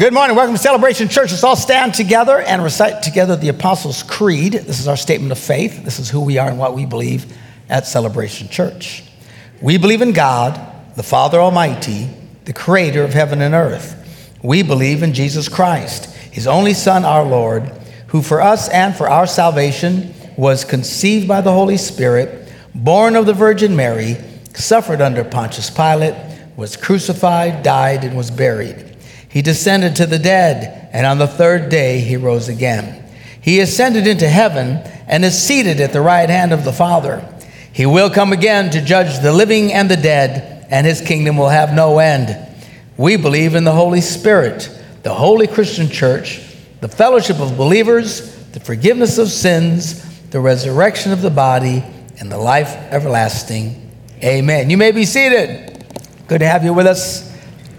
Good morning. Welcome to Celebration Church. Let's all stand together and recite together the Apostles' Creed. This is our statement of faith. This is who we are and what we believe at Celebration Church. We believe in God, the Father Almighty, the creator of heaven and earth. We believe in Jesus Christ, his only Son, our Lord, who for us and for our salvation was conceived by the Holy Spirit, born of the Virgin Mary, suffered under Pontius Pilate, was crucified, died, and was buried. He descended to the dead, and on the third day he rose again. He ascended into heaven and is seated at the right hand of the Father. He will come again to judge the living and the dead, and his kingdom will have no end. We believe in the Holy Spirit, the holy Christian church, the fellowship of believers, the forgiveness of sins, the resurrection of the body, and the life everlasting. Amen. You may be seated. Good to have you with us.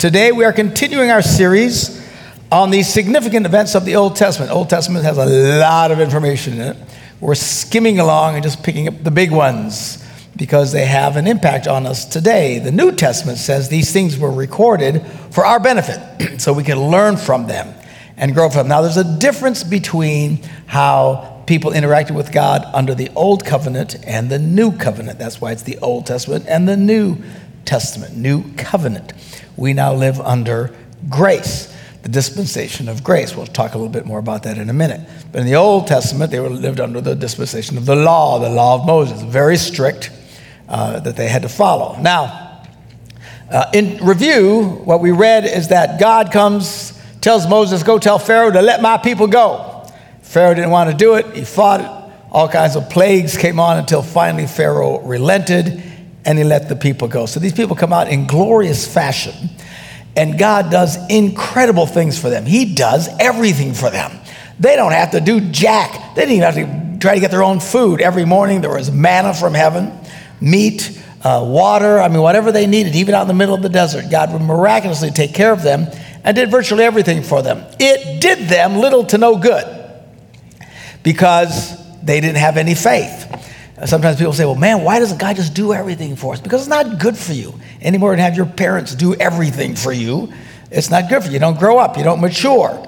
Today we are continuing our series on the significant events of the Old Testament. Old Testament has a lot of information in it. We're skimming along and just picking up the big ones because they have an impact on us today. The New Testament says these things were recorded for our benefit so we can learn from them and grow from them. Now there's a difference between how people interacted with God under the Old Covenant and the New Covenant. That's why it's the Old Testament and the New Testament, New Covenant we now live under grace, the dispensation of grace. We'll talk a little bit more about that in a minute. But in the Old Testament, they were lived under the dispensation of the law, the law of Moses, very strict uh, that they had to follow. Now, uh, in review, what we read is that God comes, tells Moses, Go tell Pharaoh to let my people go. Pharaoh didn't want to do it, he fought it. All kinds of plagues came on until finally Pharaoh relented and he let the people go. So these people come out in glorious fashion, and God does incredible things for them. He does everything for them. They don't have to do jack. They didn't even have to try to get their own food. Every morning there was manna from heaven, meat, uh, water, I mean, whatever they needed, even out in the middle of the desert. God would miraculously take care of them and did virtually everything for them. It did them little to no good because they didn't have any faith. Sometimes people say, well, man, why doesn't God just do everything for us? Because it's not good for you any more than have your parents do everything for you. It's not good for you. You don't grow up, you don't mature.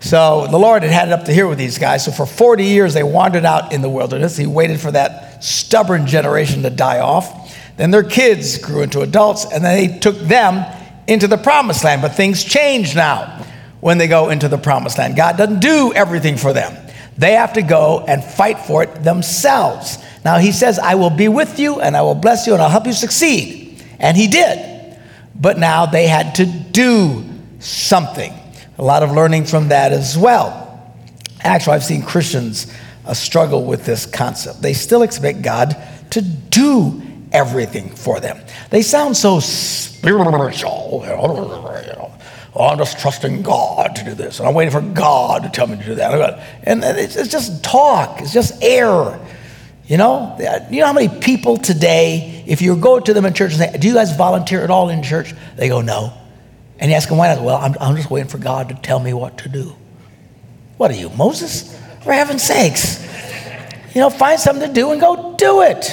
So the Lord had had it up to here with these guys. So for 40 years, they wandered out in the wilderness. He waited for that stubborn generation to die off. Then their kids grew into adults, and then they took them into the promised land. But things change now when they go into the promised land. God doesn't do everything for them, they have to go and fight for it themselves. Now he says, I will be with you and I will bless you and I'll help you succeed. And he did. But now they had to do something. A lot of learning from that as well. Actually, I've seen Christians uh, struggle with this concept. They still expect God to do everything for them. They sound so spiritual. I'm just trusting God to do this, and I'm waiting for God to tell me to do that. And it's just talk, it's just air. You know, you know how many people today, if you go to them in church and say, Do you guys volunteer at all in church? They go, No. And you ask them why not? Well, I'm, I'm just waiting for God to tell me what to do. What are you, Moses? For heaven's sakes. You know, find something to do and go do it.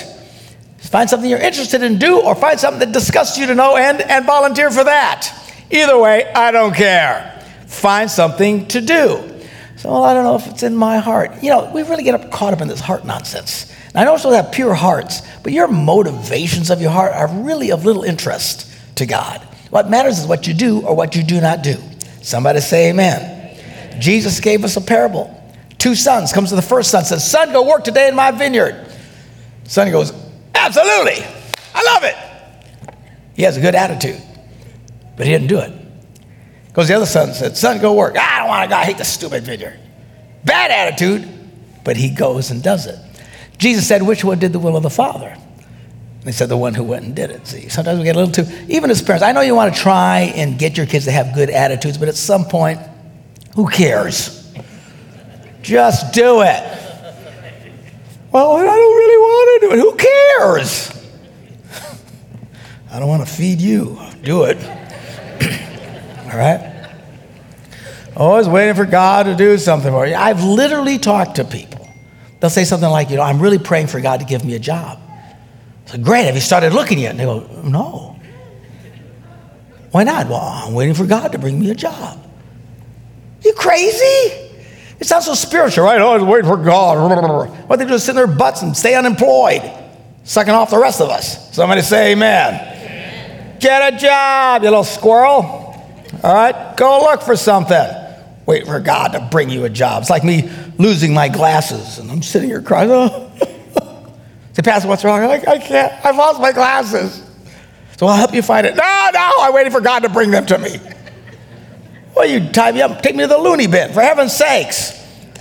Find something you're interested in, do, or find something that disgusts you to know and, and volunteer for that. Either way, I don't care. Find something to do. So, well, I don't know if it's in my heart. You know, we really get up, caught up in this heart nonsense. I know also have pure hearts, but your motivations of your heart are really of little interest to God. What matters is what you do or what you do not do. Somebody say amen. amen. Jesus gave us a parable. Two sons comes to the first son, says, Son, go work today in my vineyard. Son goes, Absolutely. I love it. He has a good attitude, but he didn't do it. Goes the other son said, Son, go work. Ah, I don't want to go. I hate the stupid vineyard. Bad attitude, but he goes and does it. Jesus said, Which one did the will of the Father? They said, The one who went and did it. See, sometimes we get a little too, even as parents, I know you want to try and get your kids to have good attitudes, but at some point, who cares? Just do it. Well, I don't really want to do it. Who cares? I don't want to feed you. Do it. All right? Always waiting for God to do something for you. I've literally talked to people They'll say something like, you know, I'm really praying for God to give me a job. So great, have you started looking yet? And they go, no. Why not? Well, I'm waiting for God to bring me a job. You crazy? It sounds so spiritual, right? Oh, I was waiting for God. What they do is sit in their butts and stay unemployed, sucking off the rest of us. Somebody say amen. amen. Get a job, you little squirrel. All right? Go look for something. Wait for God to bring you a job. It's like me losing my glasses and I'm sitting here crying. Oh. say, Pastor, what's wrong? I'm like, I can't. I've lost my glasses. So I'll help you find it. No, no, I waited for God to bring them to me. Well, you tie me up, take me to the loony bin, for heaven's sakes.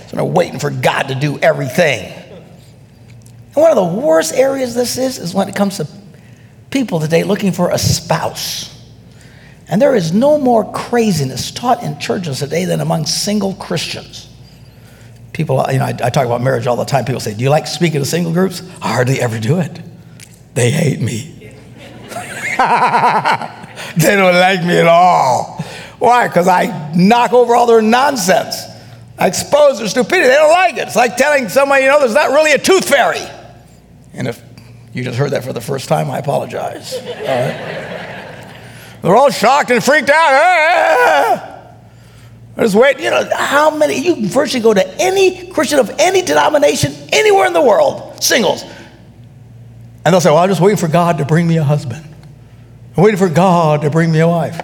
So I'm waiting for God to do everything. And one of the worst areas this is, is when it comes to people today looking for a spouse. And there is no more craziness taught in churches today than among single Christians. People, you know, I, I, talk about marriage all the time. People say, Do you like speaking to single groups? I hardly ever do it. They hate me. they don't like me at all. Why? Because I knock over all their nonsense. I expose their stupidity. They don't like it. It's like telling somebody, you know, there's not really a tooth fairy. And if you just heard that for the first time, I apologize. All right? They're all shocked and freaked out. Ah! I just wait. You know, how many, you virtually go to any Christian of any denomination, anywhere in the world, singles. And they'll say, Well, I'm just waiting for God to bring me a husband. I'm waiting for God to bring me a wife.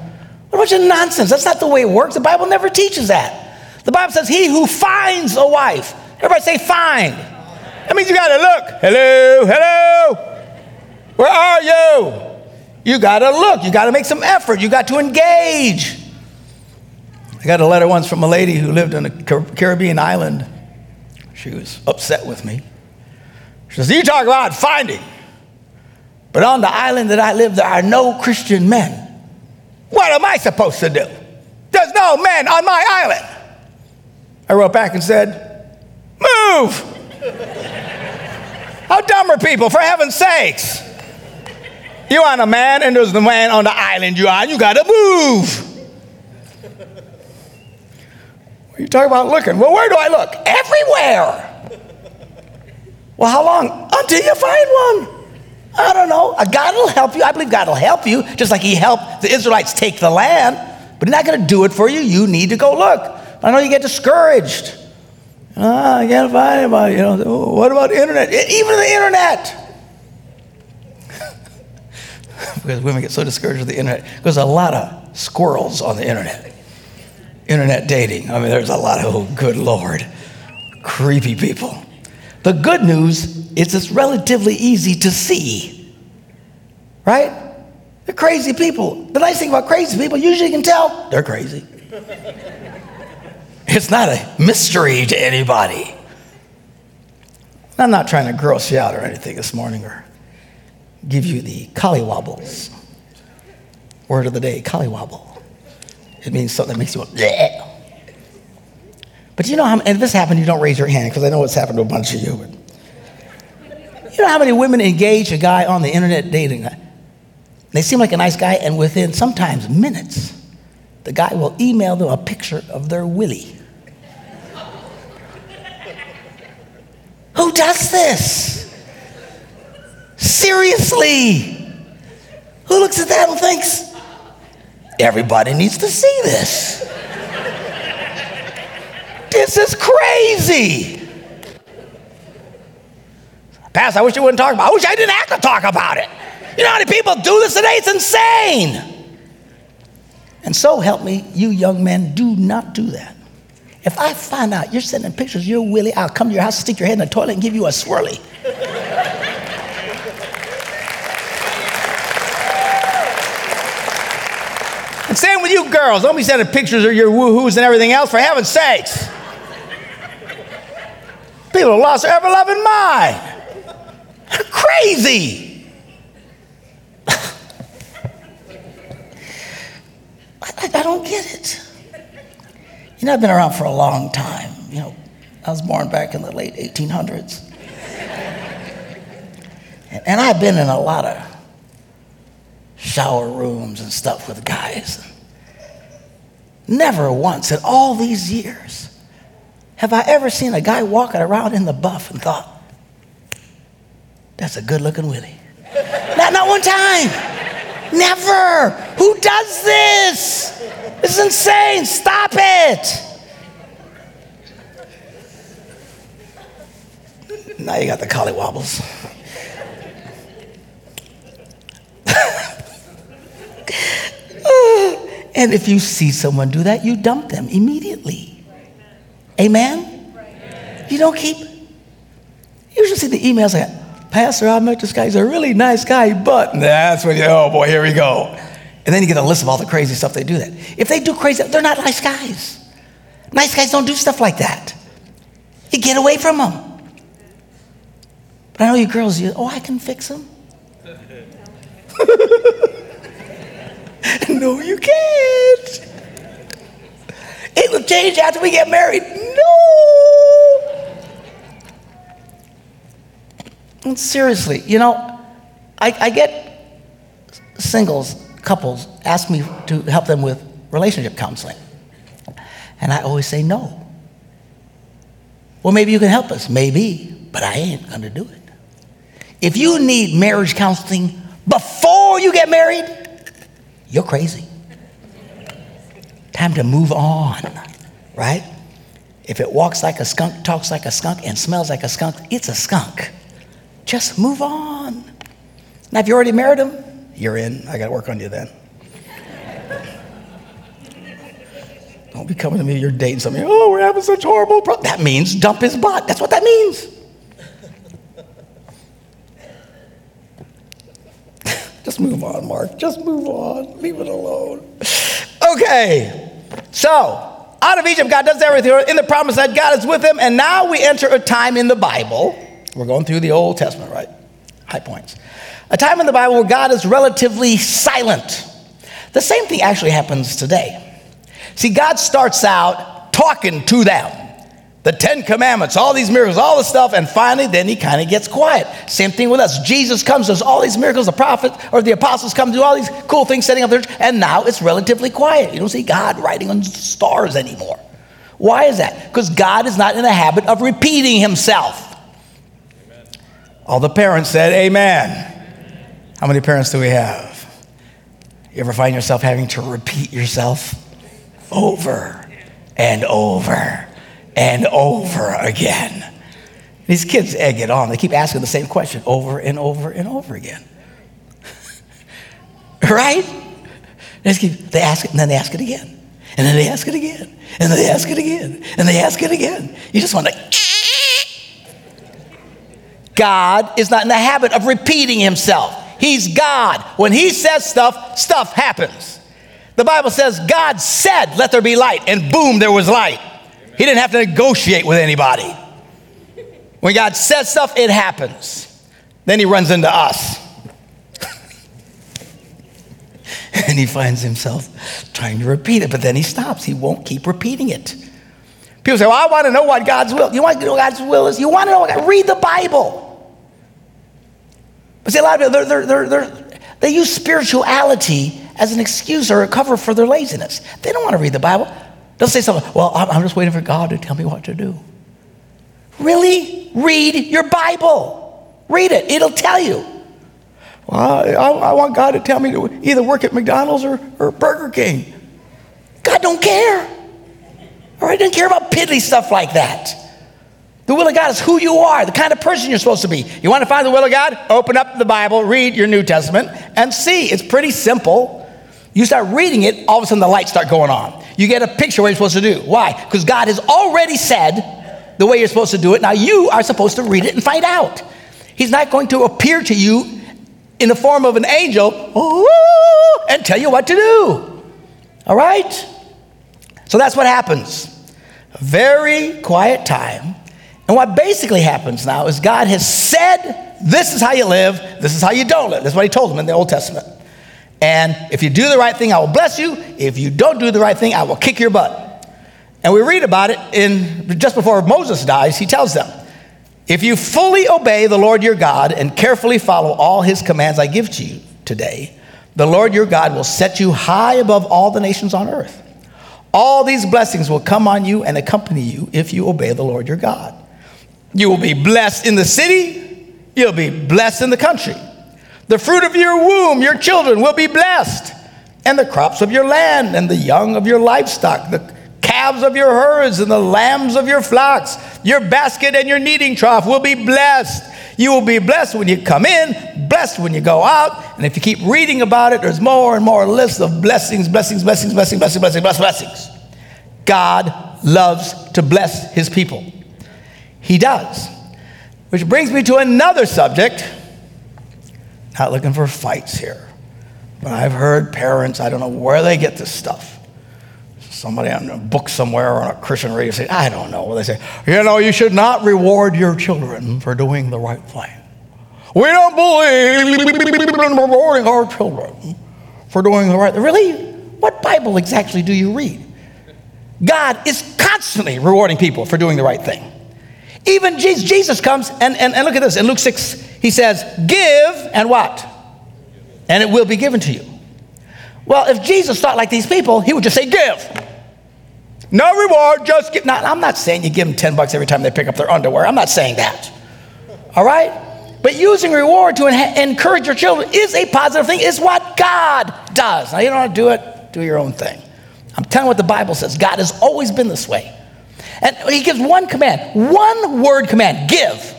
What a bunch of nonsense. That's not the way it works. The Bible never teaches that. The Bible says, He who finds a wife. Everybody say, find. That means you got to look. Hello, hello. Where are you? You got to look. You got to make some effort. You got to engage. I got a letter once from a lady who lived on a Caribbean island. She was upset with me. She says, You talk about finding, but on the island that I live, there are no Christian men. What am I supposed to do? There's no men on my island. I wrote back and said, Move! How dumb are people, for heaven's sakes? You want a man, and there's the man on the island you're on, you gotta move. You talk about looking. Well, where do I look? Everywhere. Well, how long? Until you find one. I don't know. God will help you. I believe God will help you, just like He helped the Israelites take the land. But He's not going to do it for you. You need to go look. I know you get discouraged. Ah, I can't find anybody. You know, what about the internet? Even the internet. because women get so discouraged with the internet. There's a lot of squirrels on the internet internet dating. I mean, there's a lot of, oh, good Lord, creepy people. The good news is it's relatively easy to see, right? They're crazy people. The nice thing about crazy people, usually you can tell they're crazy. it's not a mystery to anybody. I'm not trying to gross you out or anything this morning or give you the collywobbles. Word of the day, collywobble. It means something that makes you go. But you know how, and if this happened, you don't raise your hand because I know it's happened to a bunch of you. But you know how many women engage a guy on the internet dating? They seem like a nice guy, and within sometimes minutes, the guy will email them a picture of their willy. Who does this? Seriously? Who looks at that and thinks, Everybody needs to see this. this is crazy. Pastor, I wish you wouldn't talk about it. I wish I didn't have to talk about it. You know how many people do this today? It's insane. And so help me, you young men, do not do that. If I find out you're sending pictures you're willy, I'll come to your house, stick your head in the toilet, and give you a swirly. And same with you girls. Don't be sending pictures of your woohoos and everything else, for heaven's sakes. People have lost their ever loving mind. Crazy. I, I don't get it. You know, I've been around for a long time. You know, I was born back in the late 1800s. And I've been in a lot of shower rooms and stuff with guys. Never once in all these years have I ever seen a guy walking around in the buff and thought, that's a good looking Willie. not, not one time. Never. Who does this? This is insane. Stop it. Now you got the collywobbles. and if you see someone do that, you dump them immediately. Amen? You don't keep. You should see the emails like, Pastor, I met this guy. He's a really nice guy, but that's when you, oh boy, here we go. And then you get a list of all the crazy stuff they do that. If they do crazy, they're not nice guys. Nice guys don't do stuff like that. You get away from them. But I know you girls, you, oh, I can fix them. no, you can't. It will change after we get married. No. And seriously, you know, I, I get singles, couples, ask me to help them with relationship counseling. And I always say no. Well, maybe you can help us. Maybe, but I ain't going to do it. If you need marriage counseling before you get married, you're crazy. Time to move on, right? If it walks like a skunk, talks like a skunk, and smells like a skunk, it's a skunk. Just move on. Now, if you already married him, you're in. I got to work on you then. Don't be coming to me, you're dating somebody. Oh, we're having such horrible problems. That means dump his butt. That's what that means. Just move on, Mark. Just move on. Leave it alone. Okay. So, out of Egypt, God does everything in the promise that God is with him. And now we enter a time in the Bible. We're going through the Old Testament, right? High points. A time in the Bible where God is relatively silent. The same thing actually happens today. See, God starts out talking to them the Ten Commandments, all these miracles, all this stuff, and finally, then he kind of gets quiet. Same thing with us. Jesus comes, does all these miracles, the prophet or the apostles come, do all these cool things, setting up the church, and now it's relatively quiet. You don't see God writing on stars anymore. Why is that? Because God is not in the habit of repeating himself. Amen. All the parents said, Amen. How many parents do we have? You ever find yourself having to repeat yourself over and over and over again. These kids egg it on. They keep asking the same question over and over and over again. right? They, keep, they ask it and then they ask it again. And then they ask it again. And then they ask it again. And they ask it again. You just want to. God is not in the habit of repeating himself. He's God. When he says stuff, stuff happens. The Bible says God said, Let there be light, and boom, there was light. He didn't have to negotiate with anybody. When God says stuff, it happens. Then he runs into us. and he finds himself trying to repeat it, but then he stops. He won't keep repeating it. People say, Well, I want to know what God's will. You want to know what God's will is? You want to know what God, read the Bible. But see, a lot of people, they're, they're, they're, they use spirituality as an excuse or a cover for their laziness. They don't want to read the Bible. They'll say something, well, I'm just waiting for God to tell me what to do. Really? Read your Bible. Read it, it'll tell you. Well, I, I, want God to tell me to either work at McDonald's or, or Burger King. God don't care. All right, doesn't care about piddly stuff like that. The will of God is who you are, the kind of person you're supposed to be. You want to find the will of God? Open up the Bible, read your New Testament, and see. It's pretty simple. You start reading it, all of a sudden the lights start going on. You get a picture of what you're supposed to do. Why? Because God has already said the way you're supposed to do it. Now you are supposed to read it and find out. He's not going to appear to you in the form of an angel and tell you what to do. All right? So that's what happens. A very quiet time. And what basically happens now is God has said, This is how you live, this is how you don't live. That's what He told them in the Old Testament. And if you do the right thing, I will bless you. If you don't do the right thing, I will kick your butt. And we read about it in just before Moses dies, he tells them, If you fully obey the Lord your God and carefully follow all his commands I give to you today, the Lord your God will set you high above all the nations on earth. All these blessings will come on you and accompany you if you obey the Lord your God. You will be blessed in the city, you'll be blessed in the country. The fruit of your womb, your children will be blessed, and the crops of your land, and the young of your livestock, the calves of your herds and the lambs of your flocks. Your basket and your kneading trough will be blessed. You will be blessed when you come in, blessed when you go out. And if you keep reading about it, there's more and more lists of blessings, blessings, blessings, blessings, blessings, blessings, blessings. God loves to bless his people. He does. Which brings me to another subject. Not looking for fights here, but I've heard parents, I don't know where they get this stuff. Somebody on a book somewhere or on a Christian radio say, I don't know. They say, you know, you should not reward your children for doing the right thing. We don't believe in rewarding our children for doing the right thing. Really? What Bible exactly do you read? God is constantly rewarding people for doing the right thing. Even Jesus, comes, and, and, and look at this. In Luke 6, he says, Give and what? And it will be given to you. Well, if Jesus thought like these people, he would just say, Give. No reward, just give. Now, I'm not saying you give them 10 bucks every time they pick up their underwear. I'm not saying that. All right? But using reward to encourage your children is a positive thing, is what God does. Now, you don't want to do it, do your own thing. I'm telling you what the Bible says. God has always been this way. And he gives one command, one word command give.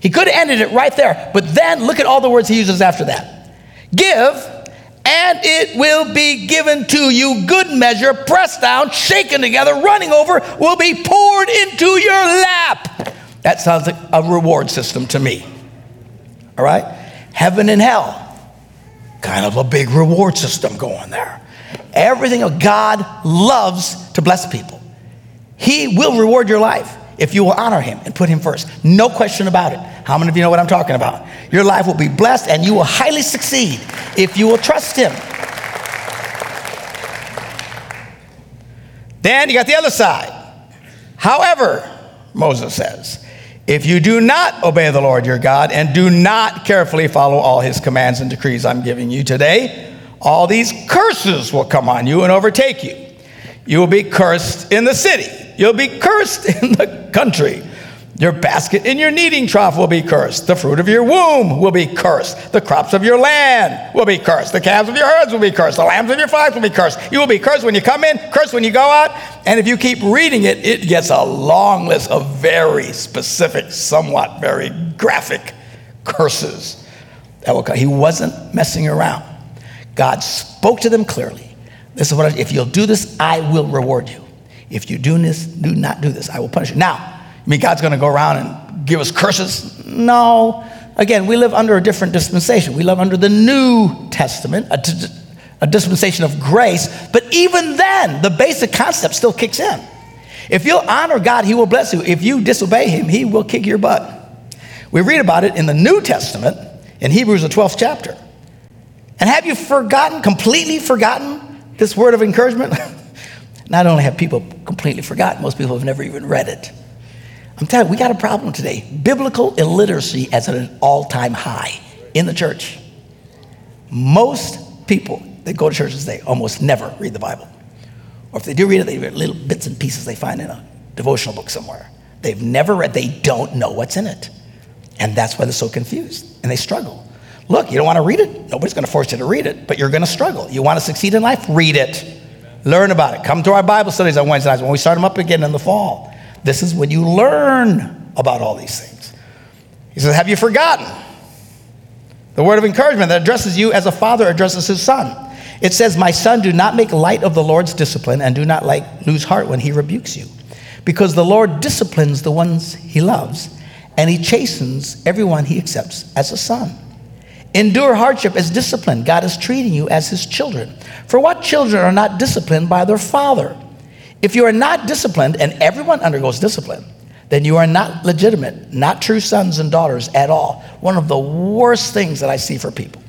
He could have ended it right there, but then look at all the words he uses after that. Give, and it will be given to you. Good measure, pressed down, shaken together, running over, will be poured into your lap. That sounds like a reward system to me. All right? Heaven and hell, kind of a big reward system going there. Everything God loves to bless people. He will reward your life if you will honor him and put him first. No question about it. How many of you know what I'm talking about? Your life will be blessed and you will highly succeed if you will trust him. Then you got the other side. However, Moses says, if you do not obey the Lord your God and do not carefully follow all his commands and decrees I'm giving you today, all these curses will come on you and overtake you. You will be cursed in the city. You'll be cursed in the country. Your basket and your kneading trough will be cursed. The fruit of your womb will be cursed. The crops of your land will be cursed. The calves of your herds will be cursed. The lambs of your flocks will be cursed. You will be cursed when you come in, cursed when you go out. And if you keep reading it, it gets a long list of very specific, somewhat very graphic curses that will come. He wasn't messing around. God spoke to them clearly. This is what I, if you'll do this, I will reward you. If you do this, do not do this, I will punish you. Now, I mean, God's going to go around and give us curses? No. Again, we live under a different dispensation. We live under the New Testament, a, a dispensation of grace. But even then, the basic concept still kicks in. If you'll honor God, He will bless you. If you disobey Him, He will kick your butt. We read about it in the New Testament in Hebrews, the 12th chapter. And have you forgotten, completely forgotten this word of encouragement? Not only have people completely forgotten, most people have never even read it. I'm telling you, we got a problem today. Biblical illiteracy is at an all time high in the church. Most people that go to church today almost never read the Bible. Or if they do read it, they read little bits and pieces they find in a devotional book somewhere. They've never read, they don't know what's in it. And that's why they're so confused and they struggle. Look, you don't want to read it? Nobody's going to force you to read it, but you're going to struggle. You want to succeed in life? Read it. Learn about it. Come to our Bible studies on Wednesday nights when we start them up again in the fall. This is when you learn about all these things. He says, Have you forgotten? The word of encouragement that addresses you as a father addresses his son. It says, My son, do not make light of the Lord's discipline and do not like, lose heart when he rebukes you. Because the Lord disciplines the ones he loves, and he chastens everyone he accepts as a son. Endure hardship as discipline. God is treating you as his children. For what children are not disciplined by their father? If you are not disciplined, and everyone undergoes discipline, then you are not legitimate, not true sons and daughters at all. One of the worst things that I see for people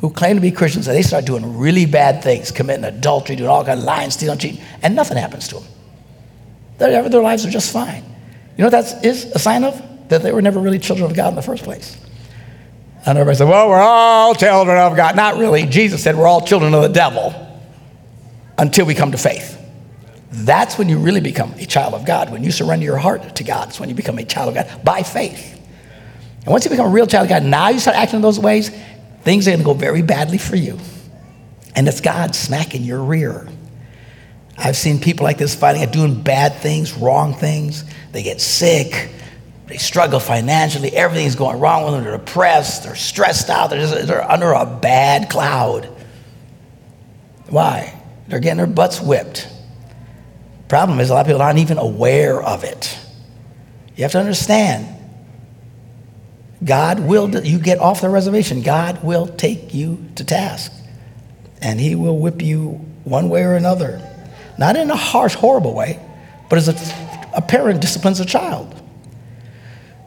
who claim to be Christians, and they start doing really bad things, committing adultery, doing all kinds of lying, stealing, cheating, and nothing happens to them. Their, their lives are just fine. You know what that is a sign of? That they were never really children of God in the first place. And everybody said, well, we're all children of God. Not really. Jesus said we're all children of the devil until we come to faith. That's when you really become a child of God. When you surrender your heart to God, it's when you become a child of God by faith. And once you become a real child of God, now you start acting in those ways, things are going to go very badly for you. And it's God smacking your rear. I've seen people like this fighting doing bad things, wrong things. They get sick. They struggle financially. Everything's going wrong with them. They're depressed. They're stressed out. They're, just, they're under a bad cloud. Why? They're getting their butts whipped. Problem is, a lot of people aren't even aware of it. You have to understand. God will, you get off the reservation, God will take you to task. And He will whip you one way or another. Not in a harsh, horrible way, but as a, a parent disciplines a child.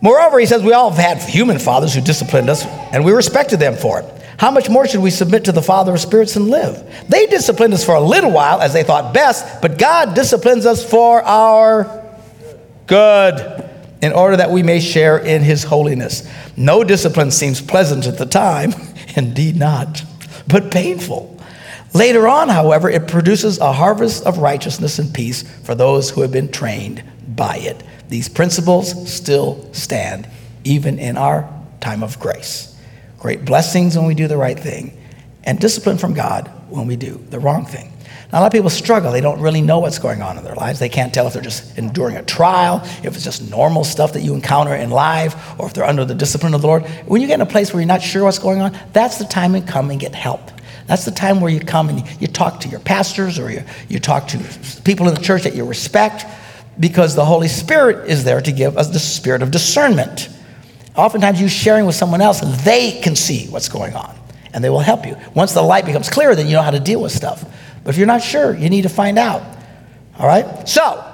Moreover, he says we all have had human fathers who disciplined us, and we respected them for it. How much more should we submit to the Father of spirits and live? They disciplined us for a little while as they thought best, but God disciplines us for our good in order that we may share in his holiness. No discipline seems pleasant at the time, indeed not, but painful. Later on, however, it produces a harvest of righteousness and peace for those who have been trained by it. These principles still stand even in our time of grace. Great blessings when we do the right thing, and discipline from God when we do the wrong thing. Now, a lot of people struggle. They don't really know what's going on in their lives. They can't tell if they're just enduring a trial, if it's just normal stuff that you encounter in life, or if they're under the discipline of the Lord. When you get in a place where you're not sure what's going on, that's the time to come and get help. That's the time where you come and you talk to your pastors or you, you talk to people in the church that you respect because the Holy Spirit is there to give us the spirit of discernment. Oftentimes, you sharing with someone else, they can see what's going on and they will help you. Once the light becomes clear, then you know how to deal with stuff. But if you're not sure, you need to find out. All right? So,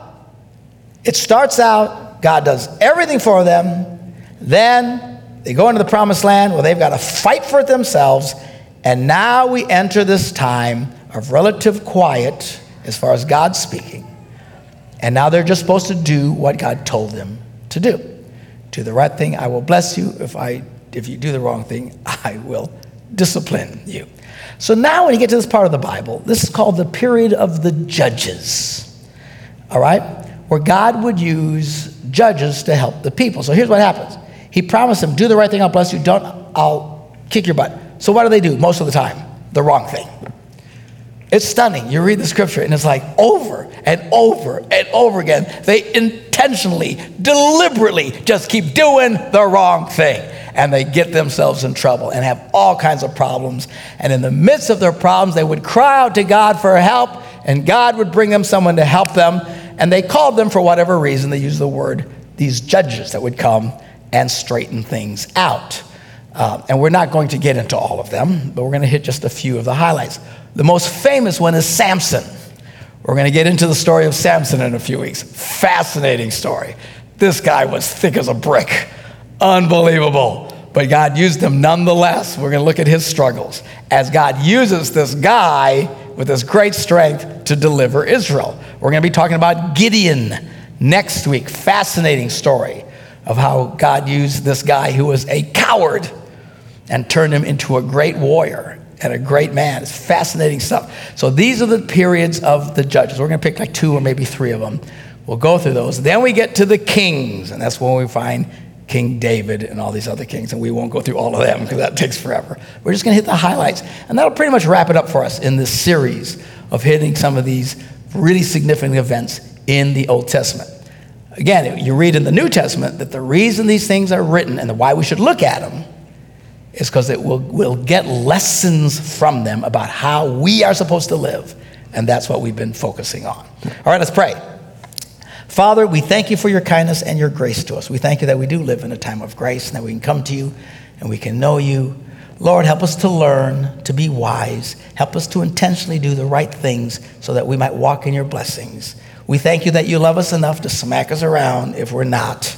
it starts out, God does everything for them. Then they go into the promised land where they've got to fight for it themselves. And now we enter this time of relative quiet as far as God speaking. And now they're just supposed to do what God told them to do. Do the right thing, I will bless you. If, I, if you do the wrong thing, I will discipline you. So now, when you get to this part of the Bible, this is called the period of the judges. All right? Where God would use judges to help the people. So here's what happens He promised them, do the right thing, I'll bless you. Don't, I'll kick your butt. So what do they do most of the time? The wrong thing. It's stunning. You read the scripture and it's like over and over and over again. They intentionally, deliberately just keep doing the wrong thing. And they get themselves in trouble and have all kinds of problems. And in the midst of their problems, they would cry out to God for help, and God would bring them someone to help them. And they called them for whatever reason. They used the word, these judges that would come and straighten things out. Uh, and we're not going to get into all of them, but we're going to hit just a few of the highlights. The most famous one is Samson. We're going to get into the story of Samson in a few weeks. Fascinating story. This guy was thick as a brick. Unbelievable. But God used him nonetheless. We're going to look at his struggles as God uses this guy with this great strength to deliver Israel. We're going to be talking about Gideon next week. Fascinating story of how God used this guy who was a coward and turned him into a great warrior and a great man. It's fascinating stuff. So these are the periods of the judges. We're going to pick like two or maybe three of them. We'll go through those. Then we get to the kings, and that's when we find King David and all these other kings, and we won't go through all of them because that takes forever. We're just going to hit the highlights, and that'll pretty much wrap it up for us in this series of hitting some of these really significant events in the Old Testament. Again, you read in the New Testament that the reason these things are written and why we should look at them is because it will, will get lessons from them about how we are supposed to live. And that's what we've been focusing on. All right, let's pray. Father, we thank you for your kindness and your grace to us. We thank you that we do live in a time of grace and that we can come to you and we can know you. Lord, help us to learn, to be wise. Help us to intentionally do the right things so that we might walk in your blessings. We thank you that you love us enough to smack us around if we're not.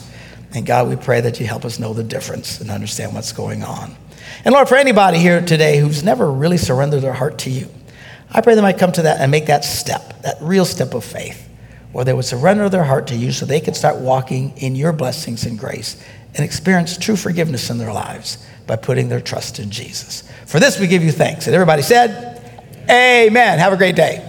And God, we pray that you help us know the difference and understand what's going on. And Lord, for anybody here today who's never really surrendered their heart to you, I pray they might come to that and make that step, that real step of faith, where they would surrender their heart to you so they could start walking in your blessings and grace and experience true forgiveness in their lives by putting their trust in Jesus. For this, we give you thanks. And everybody said, Amen. Have a great day.